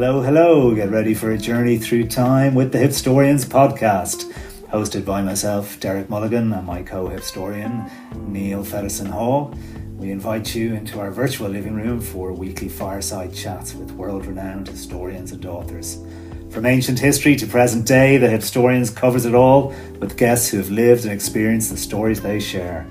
Hello, hello. Get ready for a journey through time with the Hipstorians podcast, hosted by myself, Derek Mulligan, and my co hipstorian, Neil Fedderson Hall. We invite you into our virtual living room for weekly fireside chats with world renowned historians and authors. From ancient history to present day, the Hipstorians covers it all with guests who have lived and experienced the stories they share.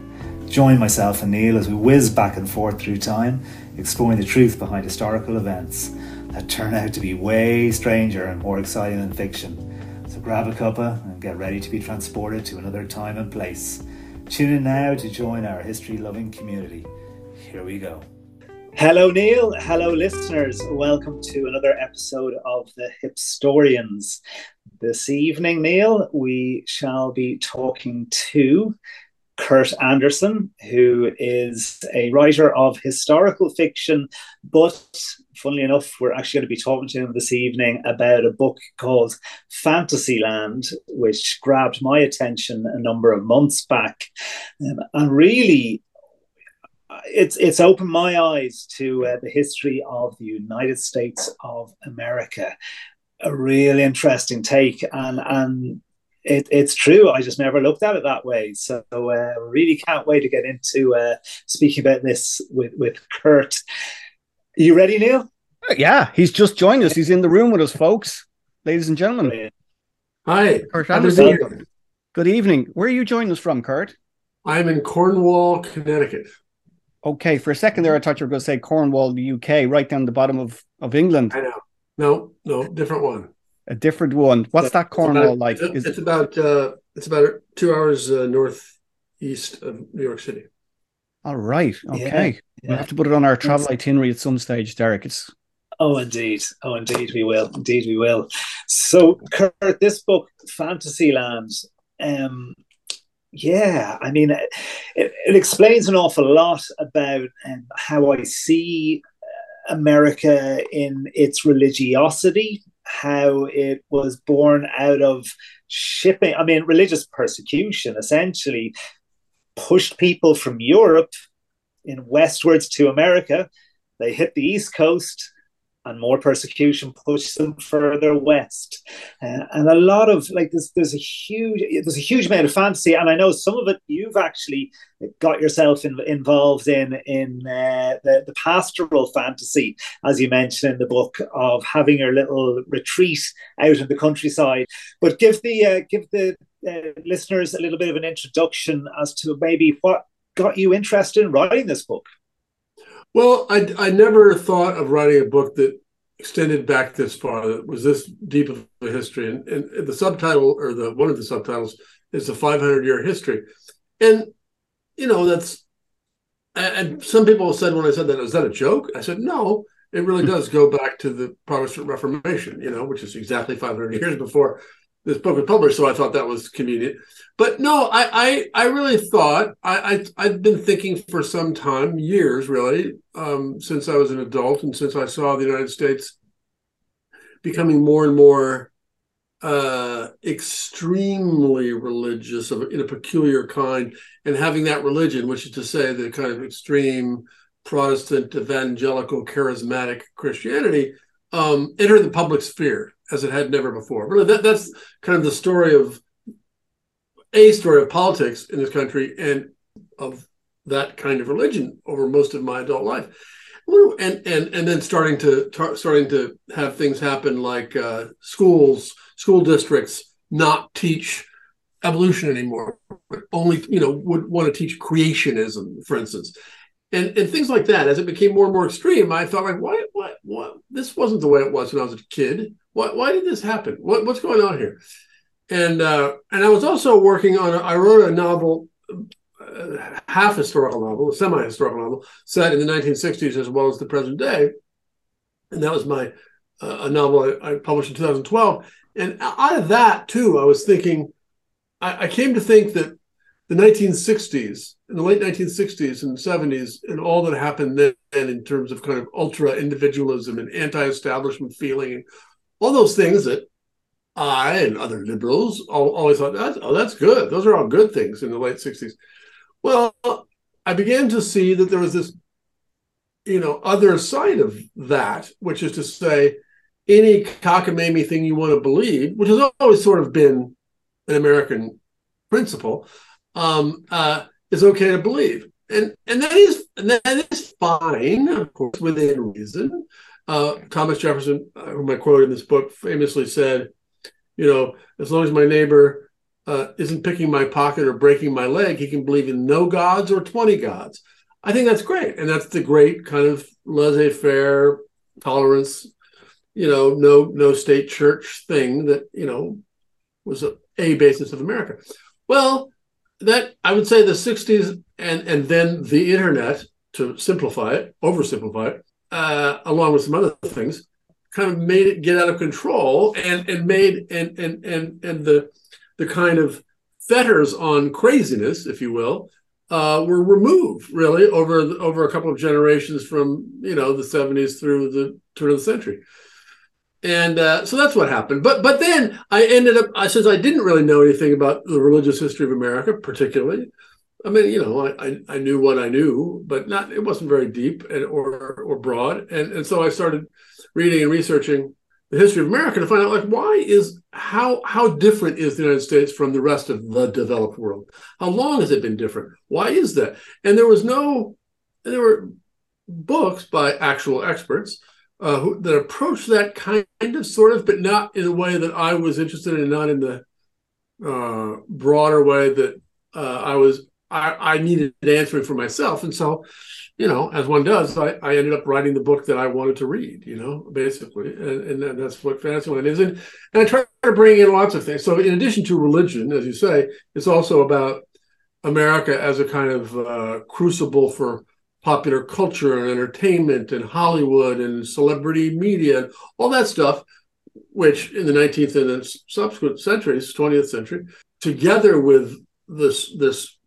Join myself and Neil as we whiz back and forth through time, exploring the truth behind historical events that turn out to be way stranger and more exciting than fiction. So grab a cuppa and get ready to be transported to another time and place. Tune in now to join our history loving community. Here we go. Hello, Neil. Hello, listeners. Welcome to another episode of the Hipstorians. This evening, Neil, we shall be talking to Kurt Andersen, who is a writer of historical fiction, but funnily enough, we're actually going to be talking to him this evening about a book called Fantasyland, which grabbed my attention a number of months back. Um, and really, it's it's opened my eyes to uh, the history of the United States of America. A really interesting take, and and it, it's true. I just never looked at it that way. So uh, really can't wait to get into uh, speaking about this with with Kurt. Are you ready, Neil? Yeah, he's just joined us. He's in the room with us, folks, ladies and gentlemen. Hi, Kurt Andersen. Good evening. Where are you joining us from, Kurt? I'm in Cornwall, Connecticut. Okay, for a second there, I thought you were going to say Cornwall, the UK, right down the bottom of, of England. I know. No, no, different one. A different one. What's that Cornwall about, like? It's, it's about uh, it's about two hours uh, northeast of New York City. All right. Okay. Yeah, yeah. We'll have to put it on our travel itinerary at some stage, Derek. It's Oh, indeed. Oh, indeed, we will. Indeed, we will. So, Kurt, this book, Fantasyland, um, yeah, I mean, it, it, explains an awful lot about um, how I see America in its religiosity, how it was born out of shipping, I mean, religious persecution essentially pushed people from Europe in westwards to America. They hit the East Coast and more persecution pushes them further west. Uh, and a lot of like there's there's a huge there's a huge amount of fantasy, and I know some of it you've actually got yourself in, involved in in uh, the the pastoral fantasy, as you mentioned in the book, of having your little retreat out in the countryside. But give the uh, give the uh, listeners a little bit of an introduction as to maybe what got you interested in writing this book. Well, I, I never thought of writing a book that extended back this far, that was this deep of a history. And, and the subtitle, or the one of the subtitles, is the 500 year history. And, you know, that's, and some people said when I said that, is that a joke? I said, no, it really does go back to the Protestant Reformation, you know, which is exactly 500 years before this book was published, so I thought that was convenient. But no, I I, I really thought I, I have been thinking for some time, years really, um, since I was an adult and since I saw the United States becoming more and more uh, extremely religious of, in a peculiar kind, and having that religion, which is to say the kind of extreme Protestant evangelical charismatic Christianity, um, enter the public sphere as it had never before. Really, that, that's kind of the story of a story of politics in this country and of that kind of religion over most of my adult life. And and and then starting to tar- starting to have things happen like uh, schools, school districts not teach evolution anymore, but only you know would want to teach creationism, for instance and and things like that. As it became more and more extreme, I thought like, why, what, what? This wasn't the way it was when I was a kid. Why, why did this happen? What, what's going on here? And uh, and I was also working on. A, I wrote a novel, uh, half historical novel, a semi historical novel, set in the 1960s as well as the present day, and that was my uh, a novel I, I, published in 2012. And out of that too, I was thinking, I, I came to think that the 1960s, in the late 1960s and 70s, and all that happened then in terms of kind of ultra individualism and anti establishment feeling, and all those things that I and other liberals always thought, that's, oh, that's good. Those are all good things in the late 60s. Well, I began to see that there was this, you know, other side of that, which is to say, any cockamamie thing you want to believe, which has always sort of been an American principle, um, uh, is okay to believe, and and that is and that is fine, of course, within reason. Uh, Thomas Jefferson, uh, whom I quote in this book, famously said, "You know, as long as my neighbor uh, isn't picking my pocket or breaking my leg, he can believe in no gods or twenty gods." I think that's great, and that's the great kind of laissez-faire tolerance you know, no no state church thing that you know was a, a basis of America. Well, that I would say the '60s and and then the internet to simplify it, oversimplify it, uh, along with some other things, kind of made it get out of control and and made and and and and the the kind of fetters on craziness, if you will, uh, were removed really over over a couple of generations from you know the 70s through the turn of the century and uh, so that's what happened. But but then I ended up I since I didn't really know anything about the religious history of America, particularly. I mean, you know, I, I, I knew what I knew, but not it wasn't very deep and, or or broad. And and so I started reading and researching the history of America to find out like why is how how different is the United States from the rest of the developed world? How long has it been different? Why is that? And there was no there were books by actual experts uh, who, that approached that kind of sort of, but not in a way that I was interested in, not in the uh, broader way that uh, I was. I, I needed answering for myself, and so, you know, as one does, I, I ended up writing the book that I wanted to read. You know, basically, and, and that's what Fantasyland is. And, and I try to bring in lots of things. So, in addition to religion, as you say, it's also about America as a kind of uh, crucible for popular culture and entertainment and Hollywood and celebrity media and all that stuff, which in the 19th and then subsequent centuries, 20th century, together with this this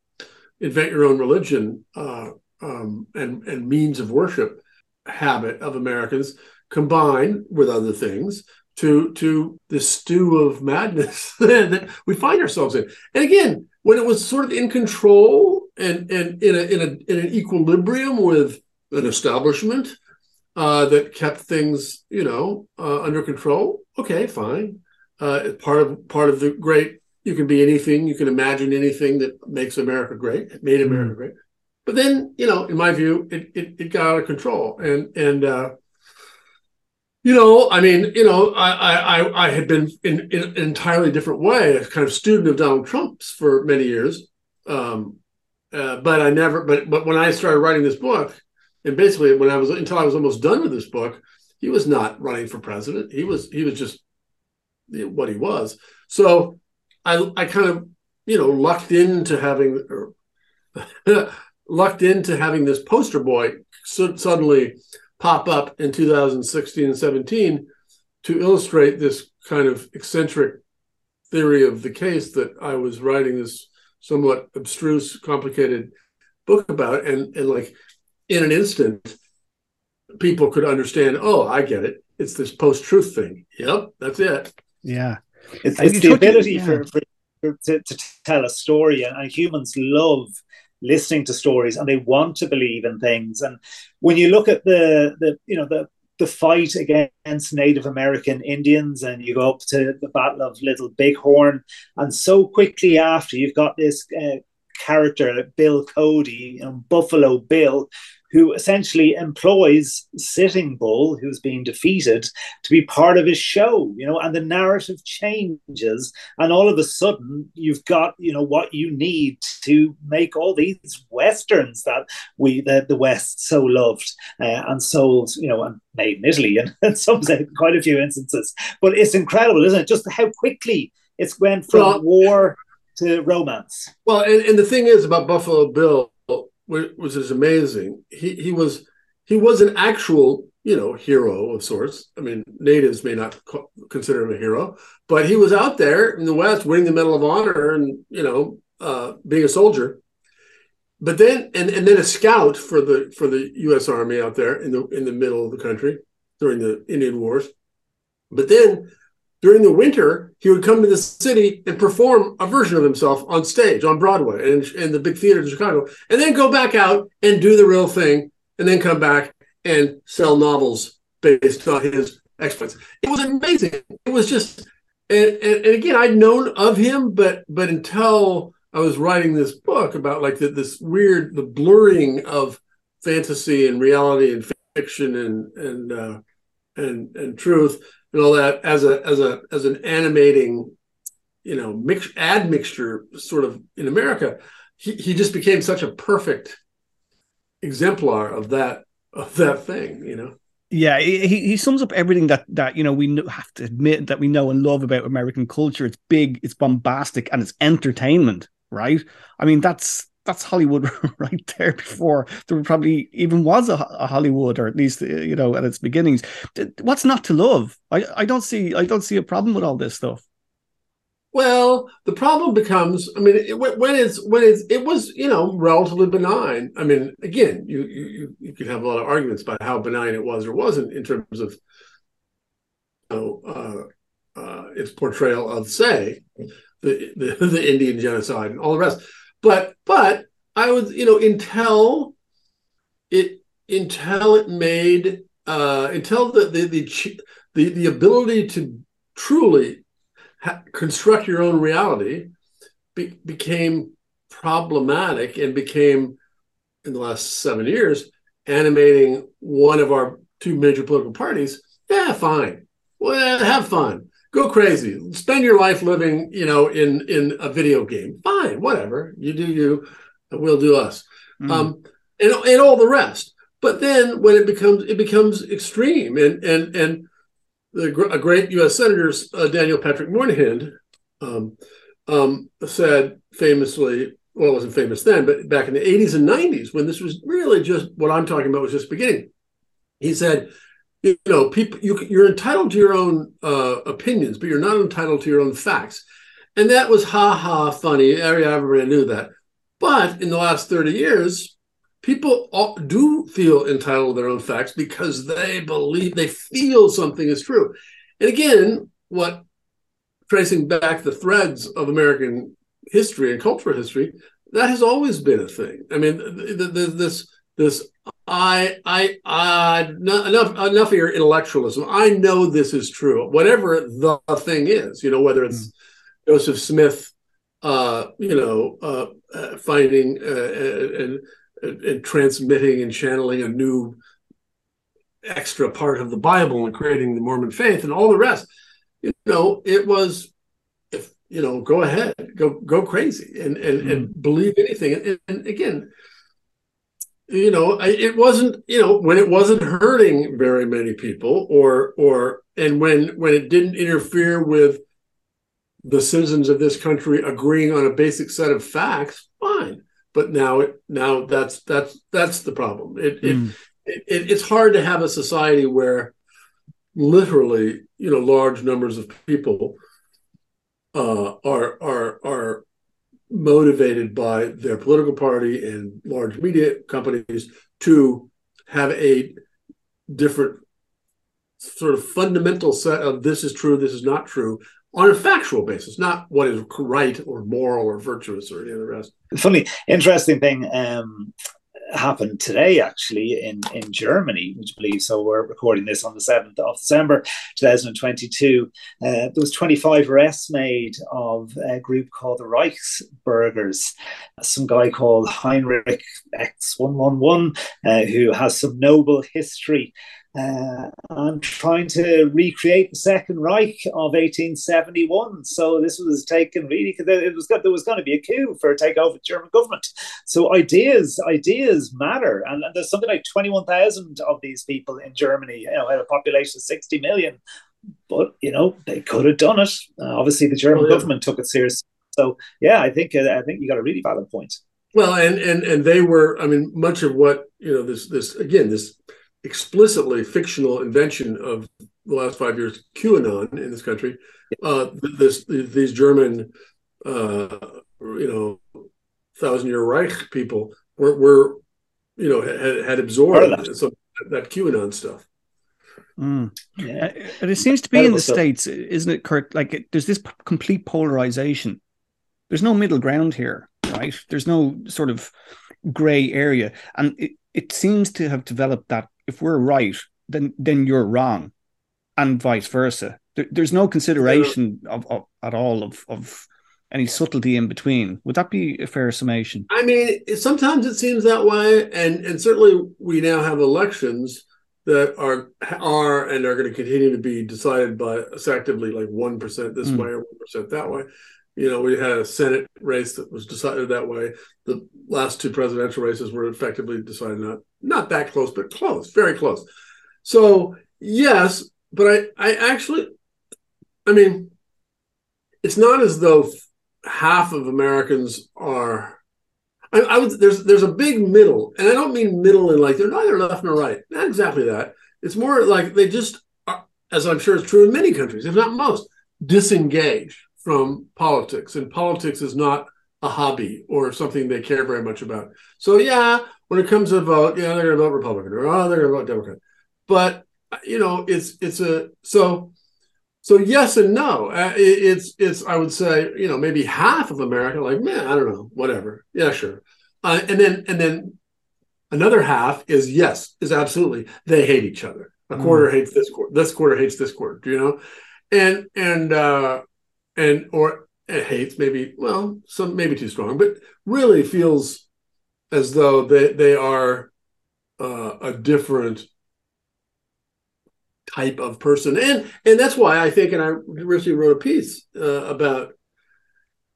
invent your own religion uh, um, and and means of worship habit of Americans, combine with other things to to the stew of madness that we find ourselves in. And again, when it was sort of in control and and in a in a in an equilibrium with an establishment uh, that kept things, you know, uh, under control. Okay, fine. Uh, part of part of the great. You can be anything. You can imagine anything that makes America great. made America mm-hmm. great. But then, you know, in my view, it, it, it got out of control, and and uh, you know, I mean, you know, I I, I had been in, in, an entirely different way, a kind of student of Donald Trump's for many years, um, uh, but I never. But but when I started writing this book, and basically when I was until I was almost done with this book, he was not running for president. He was he was just what he was. So I I kind of you know lucked into having lucked into having this poster boy suddenly pop up in 2016 and 17 to illustrate this kind of eccentric theory of the case that I was writing this somewhat abstruse, complicated book about. And, and like in an instant, people could understand, oh, I get it. It's this post truth thing. Yep, that's it. Yeah. It's, it's the ability yeah. for, for, to, to tell a story, and humans love listening to stories and they want to believe in things. And when you look at the the you know the the fight against Native American Indians, and you go up to the Battle of Little Bighorn, and so quickly after you've got this uh, character, Bill Cody, know, Buffalo Bill, who essentially employs Sitting Bull, who's being defeated, to be part of his show, you know, and the narrative changes, and all of a sudden you've got, you know, what you need to make all these westerns that we the, the West so loved uh, and sold, you know, and made in Italy and in some quite a few instances. But it's incredible, isn't it? Just how quickly it's went from well, war to romance. Well, and, and the thing is about Buffalo Bill which is amazing. He he was he was an actual you know hero of sorts. I mean, natives may not consider him a hero, but he was out there in the West winning the Medal of Honor and you know uh, being a soldier. But then and and then a scout for the for the U.S. Army out there in the in the middle of the country during the Indian Wars. But then during the winter, he would come to the city and perform a version of himself on stage on Broadway and in the big theaters in Chicago, and then go back out and do the real thing, and then come back and sell novels based on his exploits. It was amazing. It was just, and, and, and again, I'd known of him, but but until I was writing this book about like the, this weird the blurring of fantasy and reality and fiction and and uh, and and truth and all that as a as a as an animating you know mix admixture sort of in America he, he just became such a perfect exemplar of that of that thing you know? Yeah he, he sums up everything that that you know we have to admit that we know and love about american culture. It's big it's bombastic and it's entertainment right? I mean that's that's Hollywood right there before there probably even was a, a, Hollywood, or at least uh, you know at its beginnings. What's not to love? I, I don't see I don't see a problem with all this stuff. Well, the problem becomes, I mean, it, when it's when it's it was you know relatively benign. I mean, again, you you you could have a lot of arguments about how benign it was or wasn't in terms of you know uh, uh, its portrayal of, say, the, the the Indian genocide and all the rest but but I was you know until it until it made uh, until the the the the, the ability to truly ha- construct your own reality be- became problematic and became in the last seven years animating one of our two major political parties yeah fine. Well have fun go crazy. Spend your life living you know in in a video game. Fine whatever. You do you we'll do us. Mm. um and, and all the rest. But then when it becomes it becomes extreme. And and and the a great U.S. senator uh, Daniel Patrick Moynihan um, um, said famously, well, it wasn't famous then, but back in the 80s and 90s, when this was really just what I'm talking about was just beginning, he said, you know people you, you're entitled to your own uh, opinions but you're not entitled to your own facts. And that was ha ha funny everybody knew that. But in the last 30 years people do feel entitled to their own facts because they believe they feel something is true. And again what tracing back the threads of american history and cultural history that has always been a thing. I mean this this I, I, I, enough, enough of your intellectualism. I know this is true. Whatever the thing is, you know, whether it's mm. Joseph Smith, uh, you know, uh, uh, finding uh, and, and transmitting and channeling a new extra part of the Bible and creating the Mormon faith and all the rest. You know, it was, if you know, go ahead, go go crazy and and, mm. and believe anything. And, and again you know it wasn't you know when it wasn't hurting very many people or or and when when it didn't interfere with the citizens of this country agreeing on a basic set of facts fine but now it now that's that's that's the problem it, mm. it, it it's hard to have a society where literally you know large numbers of people uh, are are are motivated by their political party and large media companies to have a different sort of fundamental set of this is true, this is not true on a factual basis, not what is right or moral or virtuous or any of the rest. Funny, interesting thing. Um, happened today, actually, in, in Germany, which believe. So we're recording this on the 7th of December 2022. Uh, there was 25 arrests made of a group called the Reichsbürgers. Some guy called Heinrich X111, uh, who has some noble history uh, and trying to recreate the Second Reich of 1871. So this was taken really because it was there was going to be a coup for a takeover of the German government. So ideas ideas matter, and, and there's something like 21,000 of these people in Germany. You know, had a population of 60 million, but you know they could have done it. Uh, obviously, the German oh, yeah. government took it seriously. So yeah, I think uh, I think you got a really valid point. Well, and and and they were. I mean, much of what you know this this again this explicitly fictional invention of the last five years, QAnon in this country. Uh, this these German, uh, you know, thousand year Reich people were, were you know had, had absorbed some that QAnon stuff. Mm. Yeah. And it seems to be in the states, isn't it, Kurt? Like it, there's this p- complete polarization. There's no middle ground here, right? There's no sort of gray area, and it, it seems to have developed that if we're right, then then you're wrong. and vice versa. There, there's no consideration of, of, at all of of any subtlety in between. Would that be a fair summation? I mean, sometimes it seems that way, and and certainly we now have elections that are are and are going to continue to be decided by effectively like one percent this mm. way or one percent that way. You know, we had a Senate race that was decided that way. The last two presidential races were effectively decided not not that close, but close, very close. So yes, but I I actually, I mean, it's not as though half of Americans are. I, I would there's there's a big middle, and I don't mean middle in like they're neither left nor right. Not exactly that. It's more like they just, are, as I'm sure is true in many countries, if not most, disengage from politics, and politics is not a hobby or something they care very much about. So yeah, when it comes to vote, yeah, they're going to vote Republican or oh, they're going to vote Democrat. But you know, it's it's a so so yes and no. Uh, it, it's it's I would say you know maybe half of America like man I don't know whatever yeah sure, uh, and then and then another half is yes is absolutely they hate each other. A quarter mm. hates this quarter. This quarter hates this quarter. Do you know, and and uh, and or hates maybe well some maybe too strong, but really feels as though they they are uh, a different type of person, and and that's why I think, and I recently wrote a piece uh, about.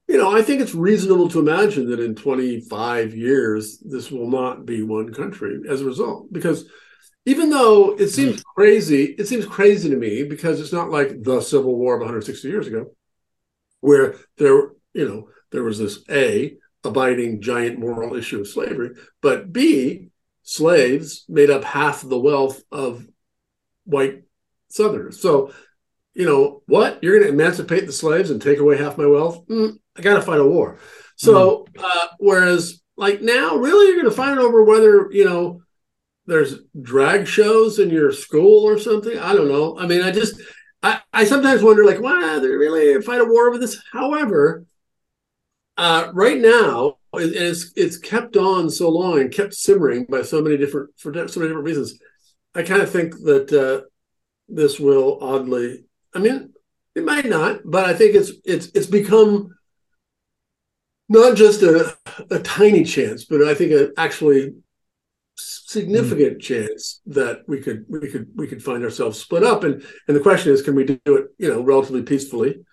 You know, I think it's reasonable to imagine that in 25 years, this will not be one country as a result. Because even though it seems crazy, it seems crazy to me because it's not like the Civil War of 160 years ago where there, you know, there was this A, abiding giant moral issue of slavery, but B, slaves made up half the wealth of white Southerners. So, you know, what? You're going to emancipate the slaves and take away half my wealth? Mm, I got to fight a war. So, mm. uh, whereas like now, really, you're going to fight over whether, you know, there's drag shows in your school or something. I don't know. I mean, I just, I, I sometimes wonder, like, wow, they really fight a war over this. However, uh, right now, it's it's kept on so long and kept simmering by so many different for so many different reasons. I kind of think that uh, this will oddly. I mean, it might not, but I think it's it's it's become not just a, a tiny chance, but I think a actually significant mm. chance that we could we could we could find ourselves split up. And and the question is can we do it you know relatively peacefully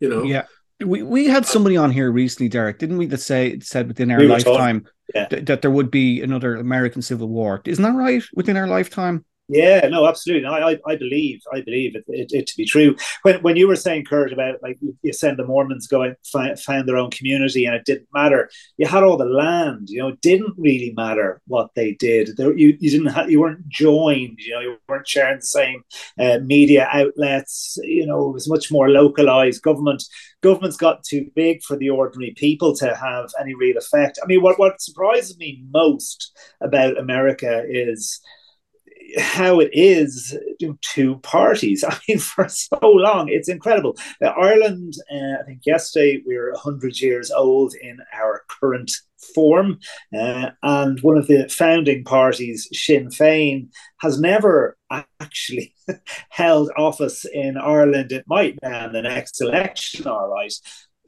you know? Yeah. We we had somebody on here recently derek didn't we that say said within our we lifetime yeah. th- that there would be another american civil war. Isn't that right? Within our lifetime yeah, no, absolutely. I, I, I believe, I believe it, it, it, to be true. When when you were saying, Kurt, about like you send the Mormons go and find, found their own community and it didn't matter. You had all the land. You know, it didn't really matter what they did. There, you you didn't have, you weren't joined. You know, you weren't sharing the same uh, media outlets. You know, it was much more localized. Government governments got too big for the ordinary people to have any real effect. I mean, what what surprises me most about America is how it is two parties. I mean, for so long, it's incredible. Uh, Ireland, uh, I think yesterday we were 100 years old in our current form. Uh, and one of the founding parties, Sinn Féin, has never actually held office in Ireland. It might now in the next election, all right.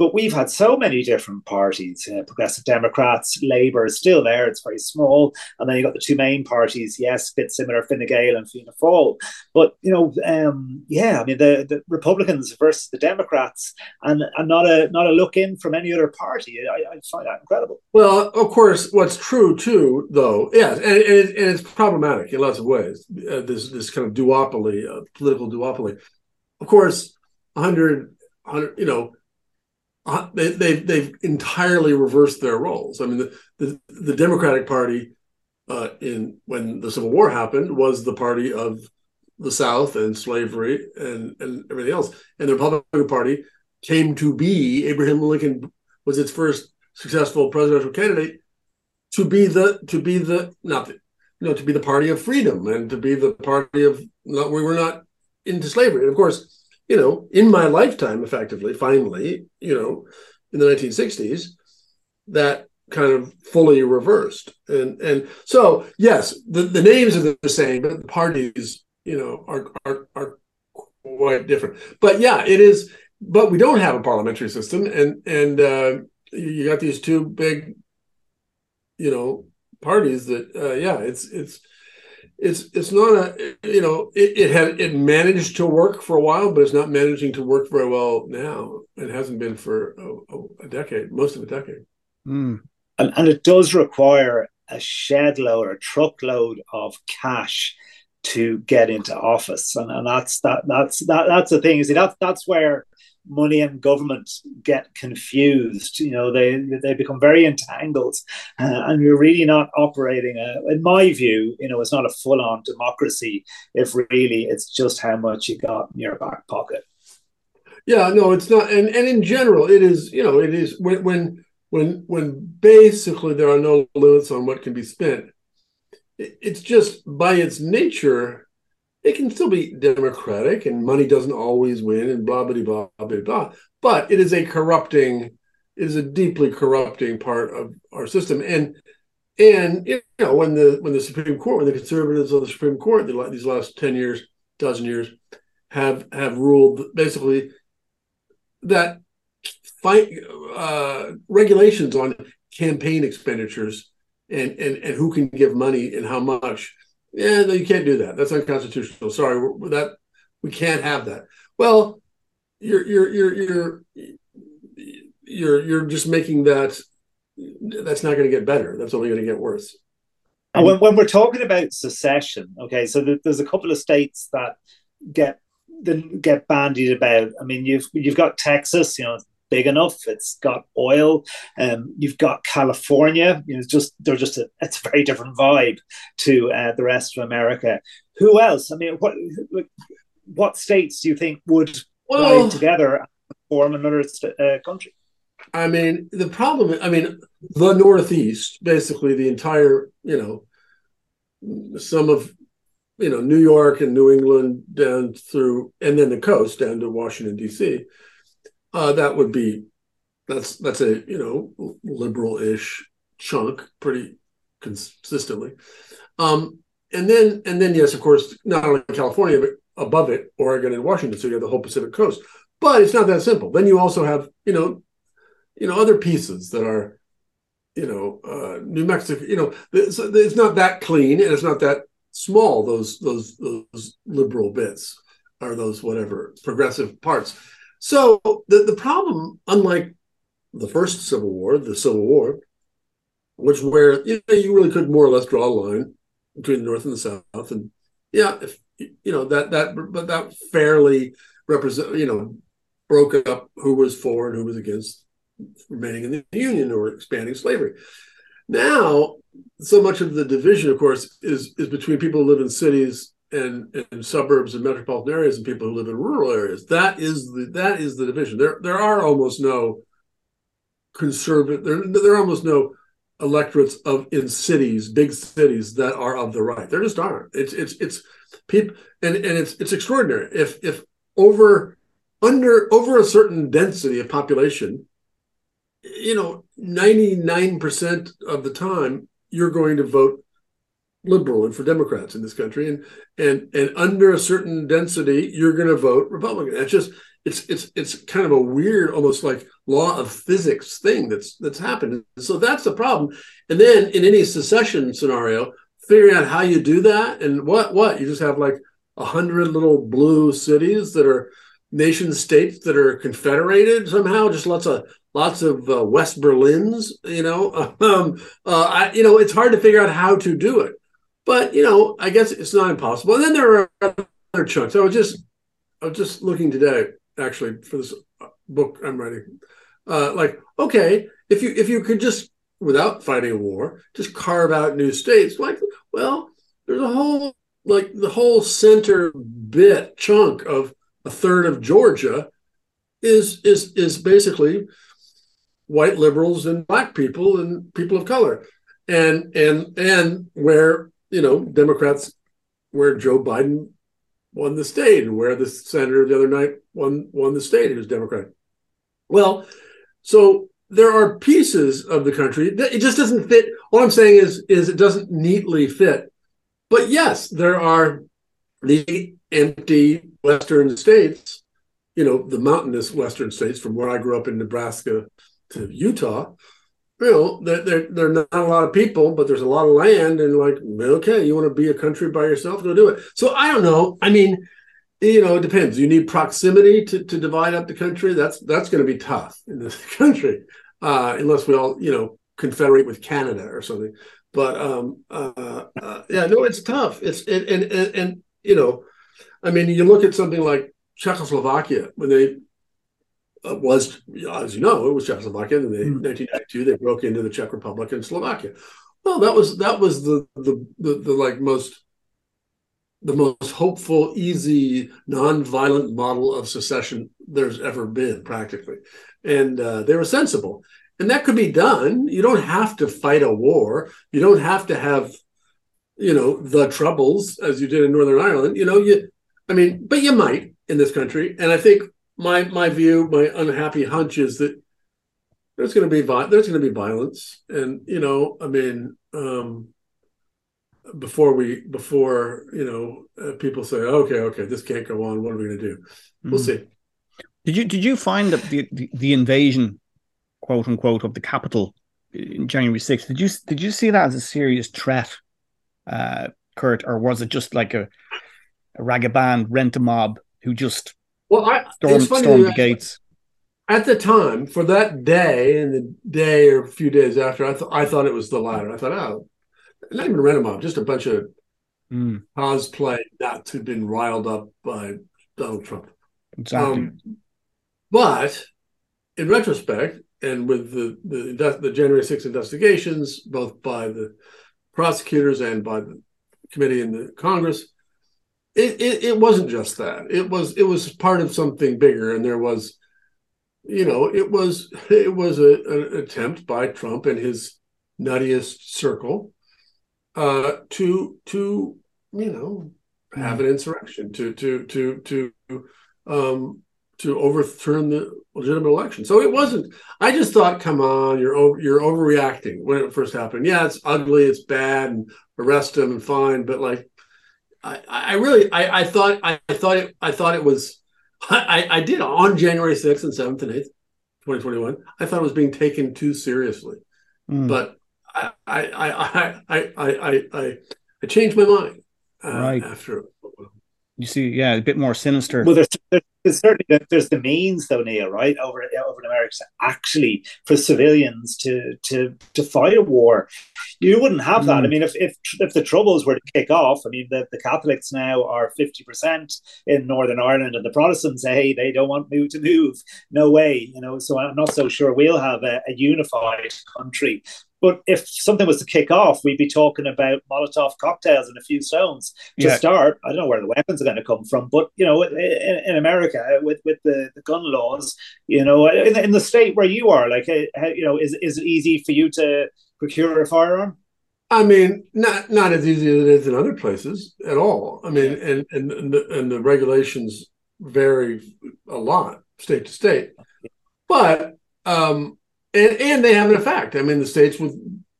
But we've had so many different parties. Uh, Progressive Democrats, Labour is still there; it's very small, and then you've got the two main parties, yes, bit similar, Fine Gael and Fianna Fáil. But you know, um, yeah, I mean the, the Republicans versus the Democrats, and, and not a not a look in from any other party. I, I find that incredible. Well, of course, what's true too, though, yes, and, and, and it's problematic in lots of ways. Uh, this this kind of duopoly, uh, political duopoly. Of course, 100, 100 you know uh, they, they've they've entirely reversed their roles. I mean, the the, the Democratic Party uh, in when the Civil War happened was the party of the South and slavery and and everything else, and the Republican Party came to be Abraham Lincoln was its first successful presidential candidate to be the to be the not the, you know to be the party of freedom and to be the party of not we were not into slavery and of course you know, in my lifetime, effectively, finally, you know, in the 1960s, that kind of fully reversed. And and so yes, the, the names are the same, but the parties, you know, are are are quite different. But yeah, it is. But we don't have a parliamentary system, and and uh, you got these two big, you know, parties that uh, yeah, it's it's it's it's not a you know it, it had it managed to work for a while, but it's not managing to work very well now. It hasn't been for a, a decade, most of a decade. Mm. And, and it does require a shed load or a truckload of cash to get into office, and, and that's that that's that that's the thing. You see, that that's where money and government get confused. You know, they they become very entangled, uh, and we're really not operating. A, in my view, you know, it's not a full on democracy. If really, it's just how much you got in your back pocket. Yeah, no, it's not. And and in general, it is. You know, it is when when when when basically there are no limits on what can be spent. It's just by its nature it can still be democratic and money doesn't always win and blah blah blah blah blah. But it is a corrupting, it is a deeply corrupting part of our system. And and you know when the when the Supreme Court, when the conservatives of the Supreme Court, these last ten years, dozen years, have have ruled basically that fight uh, regulations on campaign expenditures and, and and who can give money and how much yeah, no, you can't do that. That's unconstitutional. Sorry, that we can't have that. Well, you're you're you're you're you're you're just making that. That's not going to get better. That's only going to get worse. And when, when we're talking about secession, okay, so there's a couple of states that get get bandied about. I mean, you've you've got Texas, you know, big enough. It's got oil. Um, you've got California. You know, it's just they're just a, it's a very different vibe to uh, the rest of America. Who else? I mean, what what states do you think would well, together and form another uh, country? I mean, the problem. I mean, the Northeast, basically the entire, you know, some of you know New York and New England down through, and then the coast down to Washington D.C uh, that would be that's that's a you know liberal-ish chunk pretty consistently. Um, and then and then yes, of course, not only California but above it, Oregon and Washington. So you have the whole Pacific coast. But it's not that simple. Then you also have you know you know other pieces that are you know uh, New Mexico. You know it's, it's not that clean and it's not that small. Those those those liberal bits or those whatever progressive parts. So the, the problem, unlike the first Civil War, the Civil War, which where you know you really could more or less draw a line between the North and the South, and yeah, if you know that that but that fairly represent you know broke up who was for and who was against remaining in the Union or expanding slavery. Now, so much of the division, of course, is is between people who live in cities and, and suburbs and metropolitan areas and people who live in rural areas. That is the that is the division. There there are almost no conservative. There there are almost no electorates of in cities, big cities that are of the right. There just aren't. It's it's it's people and and it's it's extraordinary. If if over under over a certain density of population, you know, ninety nine percent of the time you're going to vote liberal and for Democrats in this country, and and and under a certain density, you're going to vote Republican. That's just it's it's it's kind of a weird, almost like law of physics thing that's that's happened. So that's the problem. And then in any secession scenario, figuring out how you do that and what what you just have like a hundred little blue cities that are nation states that are confederated somehow just lots of lots of uh, west berlins you know um, uh, I, you know it's hard to figure out how to do it but you know, I guess it's not impossible. And then there are other chunks. I was just I was just looking today actually for this book I'm writing. Uh, like, okay, if you if you could just without fighting a war, just carve out new states, like, well, there's a whole like the whole center bit chunk of a third of Georgia is is is basically white liberals and black people and people of color and and and where you know, Democrats where Joe Biden won the state and where the senator the other night won won the state, was Democrat. Well, so there are pieces of the country that it just doesn't fit. All I'm saying is is it doesn't neatly fit. But yes, there are the empty western states, you know, the mountainous western states from where I grew up in Nebraska to Utah, you know, there, there, there are not a lot of people, but there's a lot of land, and like, okay, you want to be a country by yourself, go do it. So I don't know. I mean, you know, it depends. You need proximity to, to divide up the country. That's that's going to be tough in this country, uh, unless we all, you know, confederate with Canada or something. But um, uh, uh, yeah, no, it's tough. It's and, and and you know, I mean, you look at something like Czechoslovakia when they was, as you know, it was Czechoslovakia. In mm. 1992, they broke into the Czech Republic and Slovakia. Well, that was that was the the the, the like most the most hopeful, easy, non-violent model of secession there's ever been, practically. And uh, they were sensible, and that could be done. You don't have to fight a war. You don't have to have, you know, the troubles as you did in Northern Ireland. You know, you, I mean, but you might in this country. And I think my my view, my unhappy hunch is that there's going to be there's going to be violence, and you know, I mean, um, before we before you know uh, people say, okay, okay, this can't go on. What are we going to do? We'll mm. see. Did you did you find that the, the, the invasion, quote unquote, of the Capitol in January sixth? Did you did you see that as a serious threat, uh, Kurt, or was it just like a a ragged band rent a mob who just well, I, stormed, stormed the gates? At the time, for that day and the day or a few days after, I thought I thought it was the latter. I thought, oh, not even a mob, just a bunch of mm. cosplay nuts who'd been riled up by Donald Trump. Exactly. Um, but in retrospect, and with the, the the January 6 investigations, both by the prosecutors and by the committee in the Congress, it, it, it wasn't just that. It was it was part of something bigger, and there was, you know, it was it was a, an attempt by Trump and his nuttiest circle uh, to to you know have an insurrection to to to to um, to overturn the legitimate election. So it wasn't. I just thought, come on, you're over, you're overreacting when it first happened. Yeah, it's ugly, it's bad, and arrest him and fine. But like, I, I really, I, I thought, I, I thought it, I thought it was. I, I did on January sixth and seventh and eighth, twenty twenty one. I thought it was being taken too seriously, mm. but I I I I I I, I changed my mind uh, right. after. You see, yeah, a bit more sinister. Well, there's, there's certainly there's the means though, Neil, right over over in America, actually for civilians to to to fight a war. You wouldn't have that. Mm. I mean, if, if if the troubles were to kick off, I mean, the, the Catholics now are fifty percent in Northern Ireland, and the Protestants say hey, they don't want move to move. No way, you know. So I'm not so sure we'll have a, a unified country. But if something was to kick off, we'd be talking about Molotov cocktails and a few stones to yeah. start. I don't know where the weapons are going to come from, but you know, in, in America with with the, the gun laws, you know, in, in the state where you are, like, uh, you know, is is it easy for you to procure a firearm? I mean, not not as easy as it is in other places at all. I mean, and and and the, and the regulations vary a lot state to state, but um, and and they have an effect. I mean, the states with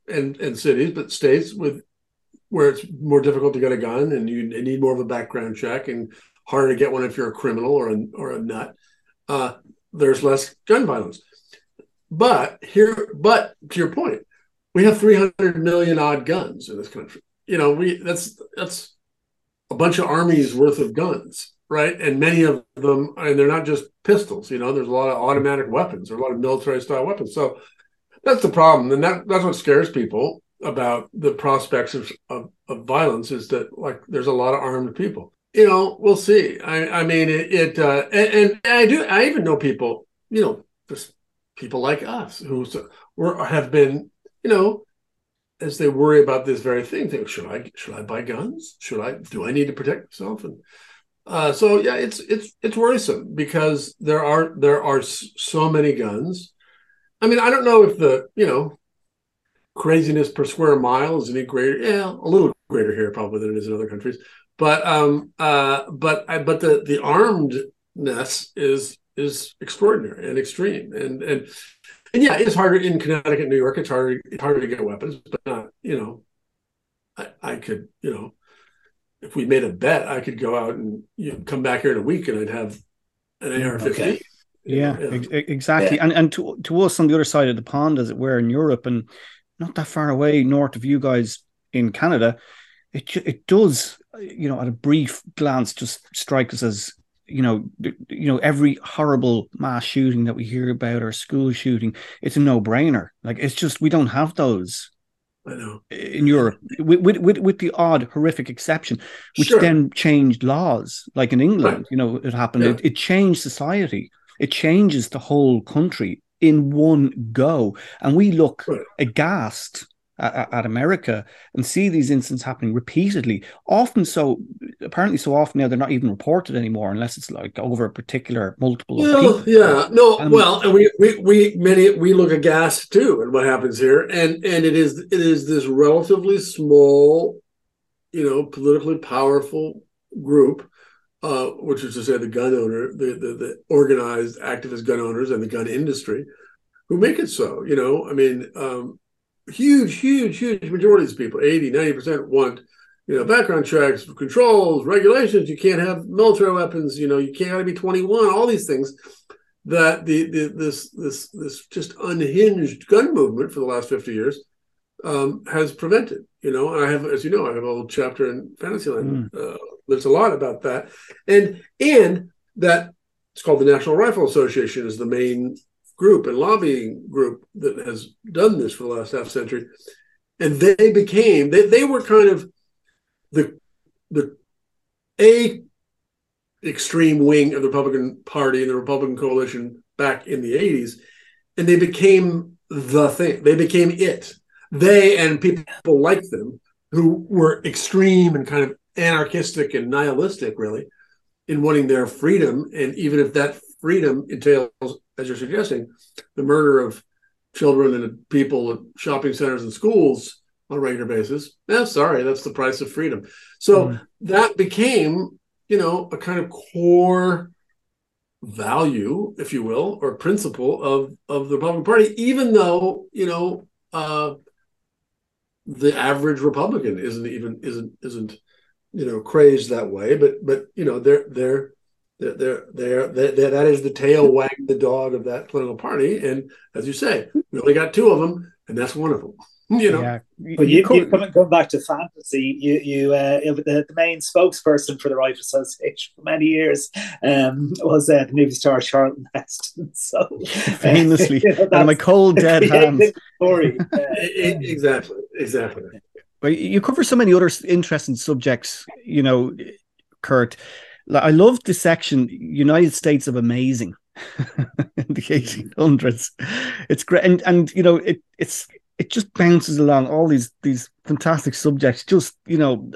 and and cities, but states with where it's more difficult to get a gun and you need more of a background check and harder to get one if you're a criminal or a or a nut. Uh, there's less gun violence. But here, but to your point, we have 300 million odd guns in this country. You know, we that's that's a bunch of armies worth of guns right? And many of them, and they're not just pistols. You know, there's a lot of automatic weapons or a lot of military style weapons. So that's the problem, and that that's what scares people about the prospects of, of, of violence is that like there's a lot of armed people. You know, we'll see. I I mean it, it uh, and, and I do I even know people. You know, just people like us who were have been you know as they worry about this very thing think should i should i buy guns should i do i need to protect myself and uh, so yeah, it's it's it's worrisome because there are there are so many guns. I mean, I don't know if the you know craziness per square mile is any greater. Yeah, a little greater here probably than it is in other countries. But um, uh, but I, but the the armedness is is extraordinary and extreme and and and yeah, it's harder in Connecticut, New York. It's harder it's harder to get weapons, but not you know. I, I could you know if we made a bet, I could go out and you know, come back here in a week and I'd have an AR-15. Okay. Yeah, yeah. Ex- exactly. Yeah. And and to to us on the other side of the pond, as it were, in Europe, and not that far away north of you guys in Canada, it it does, you know, at a brief glance, just strike us as you know, you know, every horrible mass shooting that we hear about or school shooting, it's a no brainer. Like it's just we don't have those I know. In Europe, with, with, with the odd horrific exception, which sure. then changed laws, like in England, right. you know, it happened. Yeah. It, it changed society. It changes the whole country in one go. And we look right. aghast at, at, America and see these incidents happening repeatedly. Often so, apparently so often now they're not even reported anymore unless it's like over a particular multiple. Yeah, yeah, no. Um, well, and we we we many we look aghast too at what happens here, and and it is it is this relatively small, you know, politically powerful group. Uh, which is to say, the gun owner, the, the the organized activist gun owners, and the gun industry, who make it so. You know, I mean, um, huge, huge, huge majority of these people, 80, 90% want, you know, background checks, controls, regulations. You can't have military weapons, you know, you can't to be 21, all these things that the, the this this this just unhinged gun movement for the last 50 years um, has prevented. You know, I have, as you know, I have a little chapter in Fantasyland. Mm. Uh, there's a lot about that, and and that it's called the National Rifle Association is the main group and lobbying group that has done this for the last half century. And they became, they, they were kind of the, the A extreme wing of the Republican Party and the Republican coalition back in the 80s. And they became the thing, they became it. They and people like them who were extreme and kind of anarchistic and nihilistic, really, in wanting their freedom. And even if that freedom entails as you're suggesting, the murder of children and people at shopping centers and schools on a regular basis. Yeah, sorry, that's the price of freedom. So mm. that became, you know, a kind of core value, if you will, or principle of of the Republican Party, even though, you know, uh, the average Republican isn't even isn't isn't you know crazed that way. But but you know, they're they're they're, they're, they're, that is the tail wagging the dog of that political party. And as you say, we only got two of them, and that's one of them. You know, yeah. but you, you coming, going back to fantasy, you you uh, the, the main spokesperson for the Rifle Association for many years um, was uh, the movie star Charlton Heston. So famously, you know, and my cold dead hands. Story. Uh, exactly, exactly. But you cover so many other interesting subjects, you know, Kurt. I love the section United States of Amazing in the 1800s. It's great, and and you know it it's it just bounces along all these these fantastic subjects. Just you know,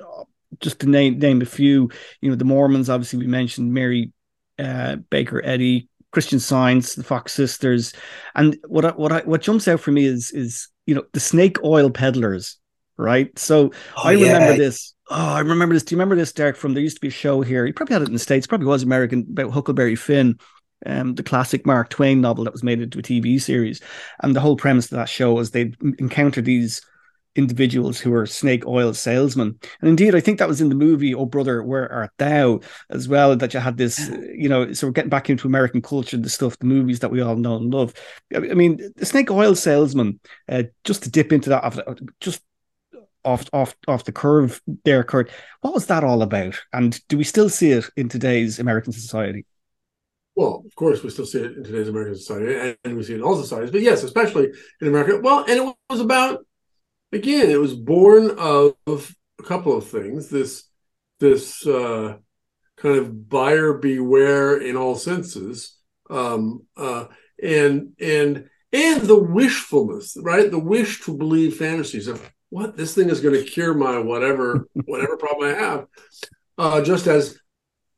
just to name name a few. You know, the Mormons. Obviously, we mentioned Mary uh, Baker Eddy, Christian Science, the Fox Sisters, and what I, what I, what jumps out for me is is you know the snake oil peddlers, right? So oh, I yeah. remember this Oh, I remember this. Do you remember this, Derek? From there used to be a show here. You probably had it in the States, probably was American, about Huckleberry Finn, um, the classic Mark Twain novel that was made into a TV series. And the whole premise of that show was they'd encounter these individuals who were snake oil salesmen. And indeed, I think that was in the movie Oh Brother, Where Art Thou as well, that you had this, you know, so we're getting back into American culture, the stuff, the movies that we all know and love. I mean, the snake oil salesman, uh, just to dip into that, just off off off the curve there, Kurt. What was that all about? And do we still see it in today's American society? Well, of course, we still see it in today's American society, and we see it in all societies. But yes, especially in America. Well, and it was about again, it was born of a couple of things. This this uh, kind of buyer beware in all senses, um, uh, and and and the wishfulness, right? The wish to believe fantasies of what this thing is going to cure my whatever whatever problem I have. Uh, just as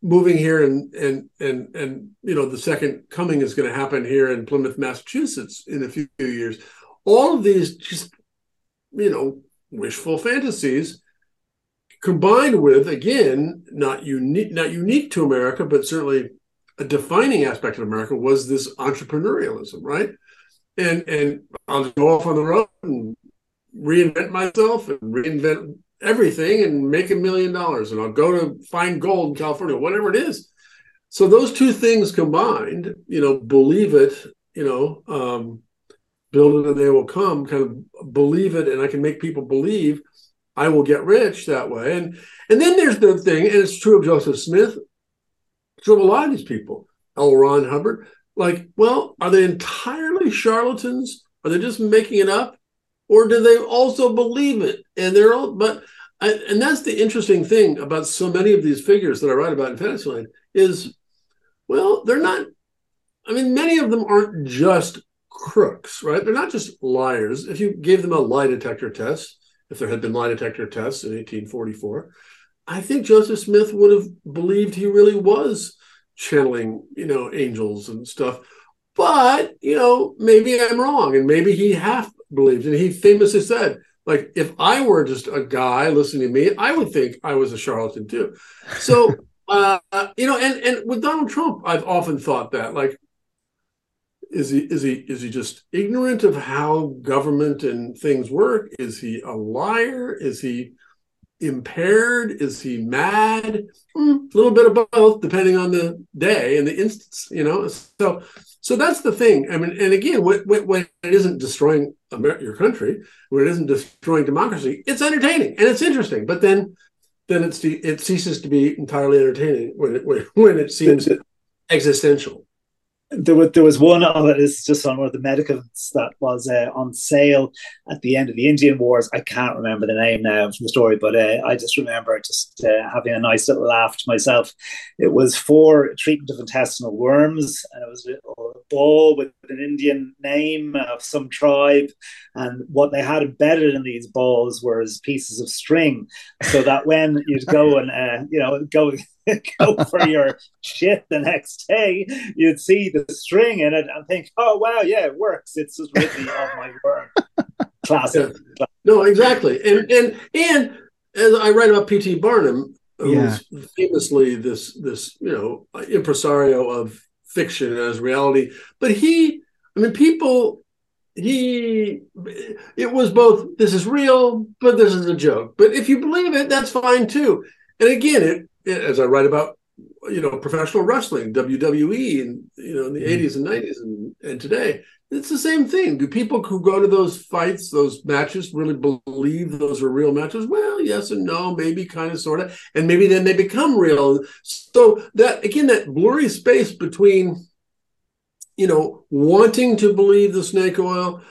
moving here and and and and you know the second coming is going to happen here in Plymouth, Massachusetts in a few years. All of these just you know wishful fantasies combined with again not unique not unique to America, but certainly a defining aspect of America was this entrepreneurialism, right? And and I'll go off on the road and reinvent myself and reinvent everything and make a million dollars, and I'll go to find gold in California, whatever it is. So those two things combined, you know, believe it, you know, um, build it and they will come, kind of believe it, and I can make people believe I will get rich that way. And and then there's the thing, and it's true of Joseph Smith, true of a lot of these people, L. Ron Hubbard. Like, well, are they entirely charlatans? Are they just making it up? Or do they also believe it? And they're all, but, I, and that's the interesting thing about so many of these figures that I write about in Fantasyland is, well, they're not, I mean, many of them aren't just crooks, right? They're not just liars. If you gave them a lie detector test, if there had been lie detector tests in 1844, I think Joseph Smith would have believed he really was channeling, you know, angels and stuff. But, you know, maybe I'm wrong. And maybe he half believed. And he famously said, like, if I were just a guy listening to me, I would think I was a charlatan too. So, uh, you know, and, and with Donald Trump, I've often thought that, like, is he is he is he just ignorant of how government and things work? Is he a liar? Is he impaired? Is he mad? Mm, a little bit of both, depending on the day and the instance. You know, so so that's the thing. I mean, and again, when, when it isn't destroying America, your country, when it isn't destroying democracy, it's entertaining and it's interesting. But then, then it's the, it ceases to be entirely entertaining when it when, when it seems existential there was there was one of it is just on one of the medicaments that was uh, on sale at the end of the Indian Wars. I can't remember the name now from the story, but uh, I just remember just uh, having a nice little laugh to myself. It was for treatment of intestinal worms, and it was a ball with an Indian name of some tribe, and what they had embedded in these balls was pieces of string, so that when you'd go and uh, you know go go for your shit the next day, you'd see the string in it and think, "Oh wow, yeah, it works. It's just written on my word." Classic. Yeah. No, exactly, and and and as I write about P.T. Barnum, who's yeah. famously this this you know impresario of fiction as reality, but he, I mean, people he it was both this is real but this is a joke but if you believe it that's fine too and again it as I write about, you know, professional wrestling, WWE, and you know, in the mm. 80s and 90s and, and today, it's the same thing. Do people who go to those fights, those matches, really believe those are real matches? Well, yes and no, maybe kind of, sort of, and maybe then they become real. So that again, that blurry space between, you know, wanting to believe the snake oil,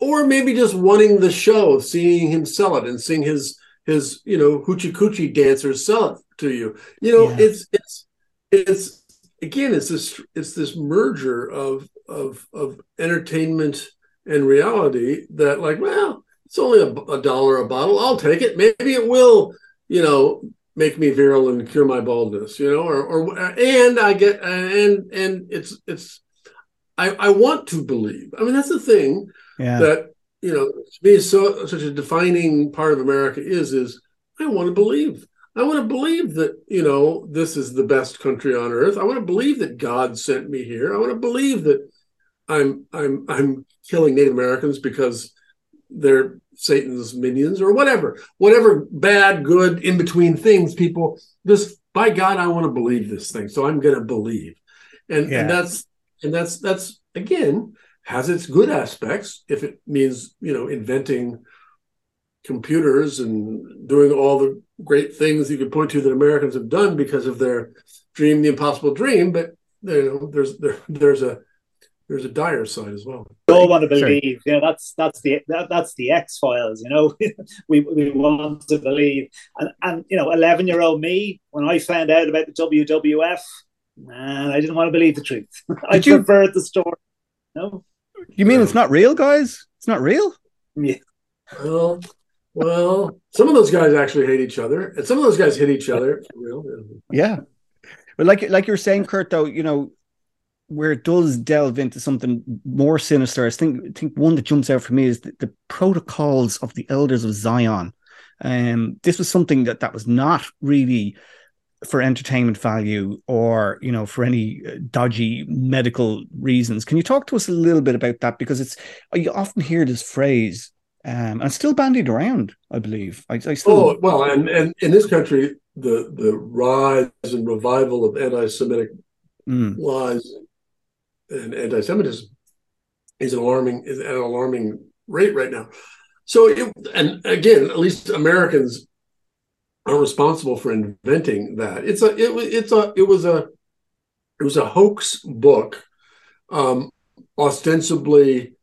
or maybe just wanting the show, seeing him sell it and seeing his his you know hoochie coochie dancers sell it to you. You know, yeah. it's it's it's again, it's this it's this merger of of of entertainment and reality that like, well, it's only a, a dollar a bottle. I'll take it. Maybe it will, you know, make me virile and cure my baldness, you know, or or and I get and and it's it's I I want to believe. I mean, that's the thing yeah. that you know to me so such a defining part of America is is I want to believe. I want to believe that, you know, this is the best country on earth. I want to believe that God sent me here. I want to believe that I'm I'm I'm killing Native Americans because they're Satan's minions or whatever. Whatever bad, good, in between things, people this by God, I want to believe this thing. So I'm gonna believe. And yeah. and that's and that's that's again has its good aspects if it means, you know, inventing computers and doing all the great things you could point to that Americans have done because of their dream, the impossible dream. But you know, there's there, there's a there's a dire side as well. We all want to believe. Sure. You know, that's that's the that, that's the X Files. You know, we we want to believe. And and you know, eleven year old me, when I found out about the WWF, man, I didn't want to believe the truth. I Did preferred you... the story. No. You mean it's not real, guys? It's not real. Yeah. Well, well, some of those guys actually hate each other, and some of those guys hit each other. Yeah, but like like you're saying, Kurt, though, you know, where it does delve into something more sinister, I think I think one that jumps out for me is the, the protocols of the elders of Zion. Um, this was something that that was not really for entertainment value or you know for any uh, dodgy medical reasons. Can you talk to us a little bit about that because it's you often hear this phrase um, and still bandied around. I believe. I, I still. Oh well, and and in this country, the the rise and revival of anti-Semitic Mm. lies and anti-Semitism is alarming is at an alarming rate right now. So, it, and again, at least Americans are responsible for inventing that. It's a it was it's a it was a it was a hoax book, um, ostensibly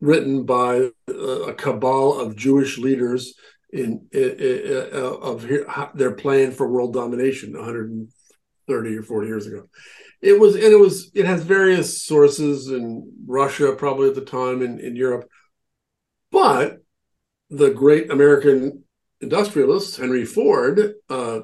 written by a cabal of Jewish leaders in, in, in uh, of their plan for world domination 130 or 40 years ago it was and it was it has various sources in russia probably at the time in, in europe but the great american industrialist henry ford uh,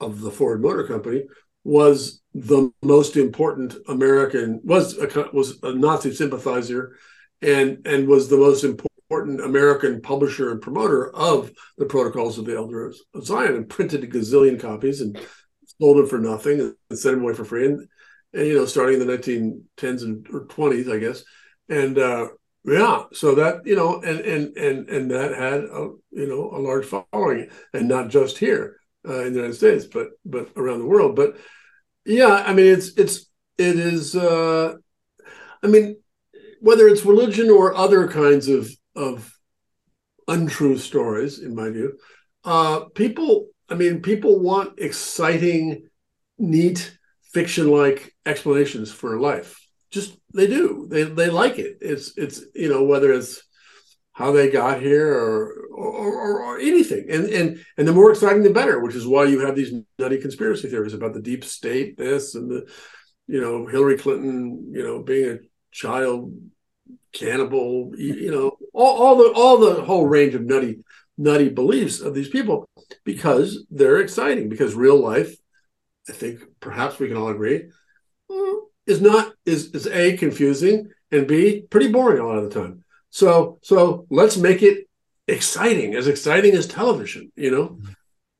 of the ford motor company was the most important american was a was a nazi sympathizer and and was the most important american publisher and promoter of the protocols of the elders of zion and printed a gazillion copies and sold them for nothing and sent them away for free. And, and you know, starting in the 1910s and or 20s, I guess. And uh, yeah, so that you know, and and and and that had a you know a large following, and not just here uh, in the United States, but but around the world. But yeah, I mean, it's it's it is. Uh, I mean, whether it's religion or other kinds of of untrue stories, in my view, uh, people I mean, people want exciting, neat, fiction-like explanations for life. Just they do. They they like it. It's it's you know whether it's how they got here or or, or, or anything. And and and the more exciting, the better. Which is why you have these nutty conspiracy theories about the deep state, this and the you know Hillary Clinton, you know being a child cannibal, you know all, all the all the whole range of nutty nutty beliefs of these people because they're exciting because real life i think perhaps we can all agree mm, is not is is a confusing and b pretty boring a lot of the time. So so let's make it exciting as exciting as television you know?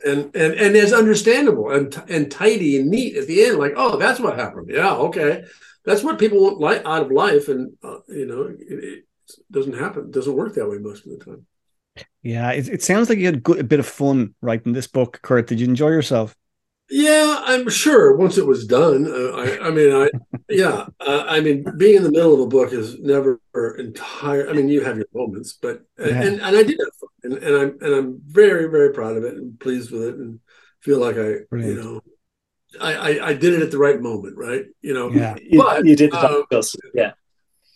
And and and as understandable and and tidy and neat at the end like oh that's what happened. Yeah okay. That's what people want li- out of life and uh, you know it, it doesn't happen it doesn't work that way most of the time. Yeah, it, it sounds like you had good, a bit of fun writing this book, Kurt. Did you enjoy yourself? Yeah, I'm sure. Once it was done, uh, I, I mean, I yeah, uh, I mean, being in the middle of a book is never entire. I mean, you have your moments, but yeah. and and I did have fun, and, and I'm and I'm very very proud of it and pleased with it, and feel like I Brilliant. you know, I, I, I did it at the right moment, right? You know, yeah, but you, you did the uh, yeah.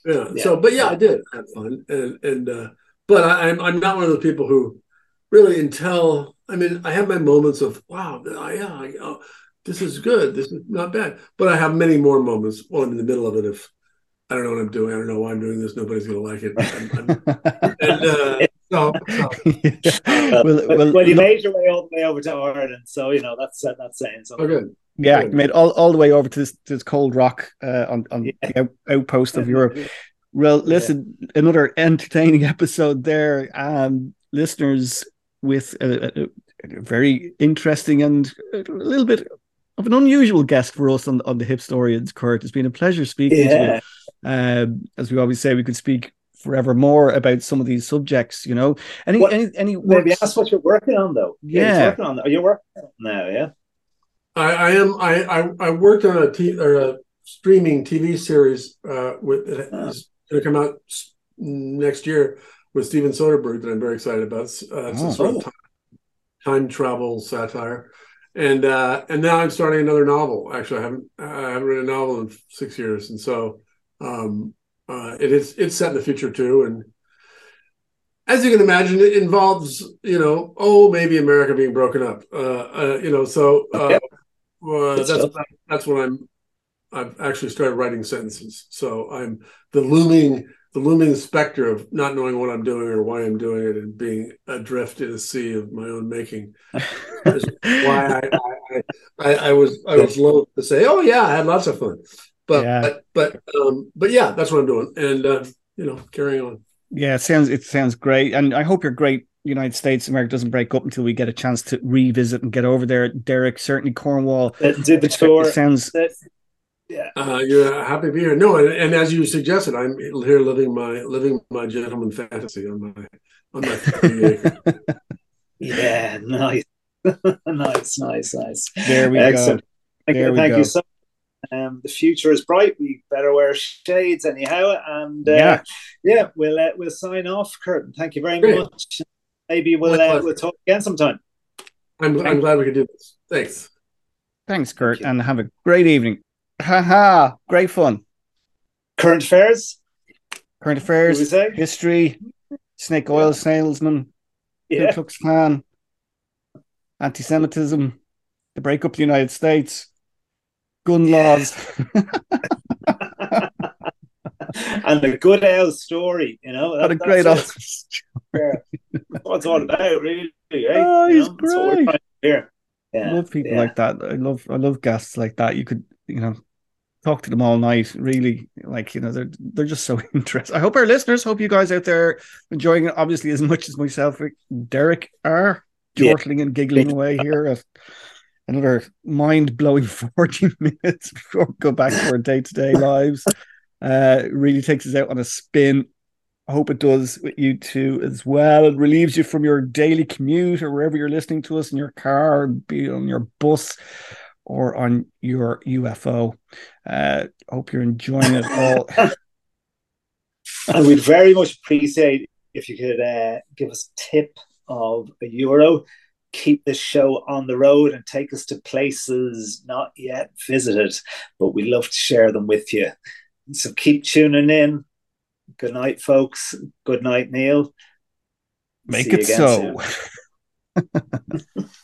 yeah, yeah. So, but yeah, I did have fun, and and. uh but I, I'm, I'm not one of those people who really until I mean I have my moments of wow yeah I, oh, this is good this is not bad but I have many more moments while I'm in the middle of it if I don't know what I'm doing I don't know why I'm doing this nobody's gonna like it I'm, I'm, and uh, so, so. Uh, well, well, well, you made your way all the way over to Ireland so you know that's uh, that's saying something. Okay. Yeah, you made all, all the way over to this, this cold rock uh, on, on yeah. the out, outpost of Europe. Well, listen, yeah. another entertaining episode there. Um, listeners with a, a, a, very interesting and a little bit of an unusual guest for us on, on the Hipstorians, Kurt. It's been a pleasure speaking yeah. to you. Um, as we always say, we could speak forever more about some of these subjects, you know. Any what, any any maybe ask what you're working on though. Yeah, yeah working on that. Are you working on now? Yeah. I, I am. I, I I worked on a, t- or a streaming TV series uh, with oh going to come out next year with Steven Soderbergh that I'm very excited about. Uh, it's oh. a sort of time, time, travel satire, and uh, and now I'm starting another novel. Actually, I haven't I haven't written a novel in six years, and so um, uh, it is it's set in the future too. And as you can imagine, it involves you know oh maybe America being broken up. Uh, uh, you know, so uh, that's that's what I'm I've actually started writing sentences. So I'm the looming the looming specter of not knowing what I'm doing or why I'm doing it and being adrift in a sea of my own making. is why I, I, I, I, was I was loath to say, oh yeah, I had lots of fun. But yeah. but but, um, but yeah, that's what I'm doing. And uh, you know, carrying on. Yeah, it sounds it sounds great. And I hope you're great United States America doesn't break up until we get a chance to revisit and get over there. Derek, certainly Cornwall. Let's the tour. It sounds yeah, uh, you're happy to be here. No, and, and, as you suggested, I'm here living my living my gentleman fantasy on my on my. 30. Yeah, nice. nice, nice, nice. There we Excellent. go. Thank, There you, we thank go. you so much. Um, the future is bright. We better wear shades anyhow. And uh, Yeah. yeah, we'll uh, we'll sign off, Curtin. Thank you very Great. much. Maybe we'll uh, we'll talk again sometime. I'm, I'm glad we could do this. Thanks. Thanks, Kurt, you. and have a great evening. Haha, great fun. Current affairs. Current affairs, history, snake oil salesman, Ku Yeah. Klux Klan, anti-Semitism, the breakup of the United States, gun laws. and the good owl story. You know, what a great that's old. it. That's what it's all about, really. eh? Oh, You he's know, what we're great. trying to do here. I Yeah, love people yeah. like that. I love I love guests like that. You could, you know, talk to them all night. Really, like you know, they're they're just so interesting. I hope our listeners, hope you guys out there enjoying it, obviously as much as myself, Derek are Yeah. and giggling away here at another mind blowing forty minutes before we go back to our day to day lives. Uh, really takes us out on a spin. I hope it does with you too as well. It relieves you from your daily commute or wherever you're listening to us in your car, be on your bus or on your UFO. Uh, hope you're enjoying it all. And we'd very much appreciate if you could uh, give us a tip of a euro, keep this show on the road and take us to places not yet visited, but we love to share them with you. So keep tuning in. Good night, folks. Good night, Neil. Make See it so. soon.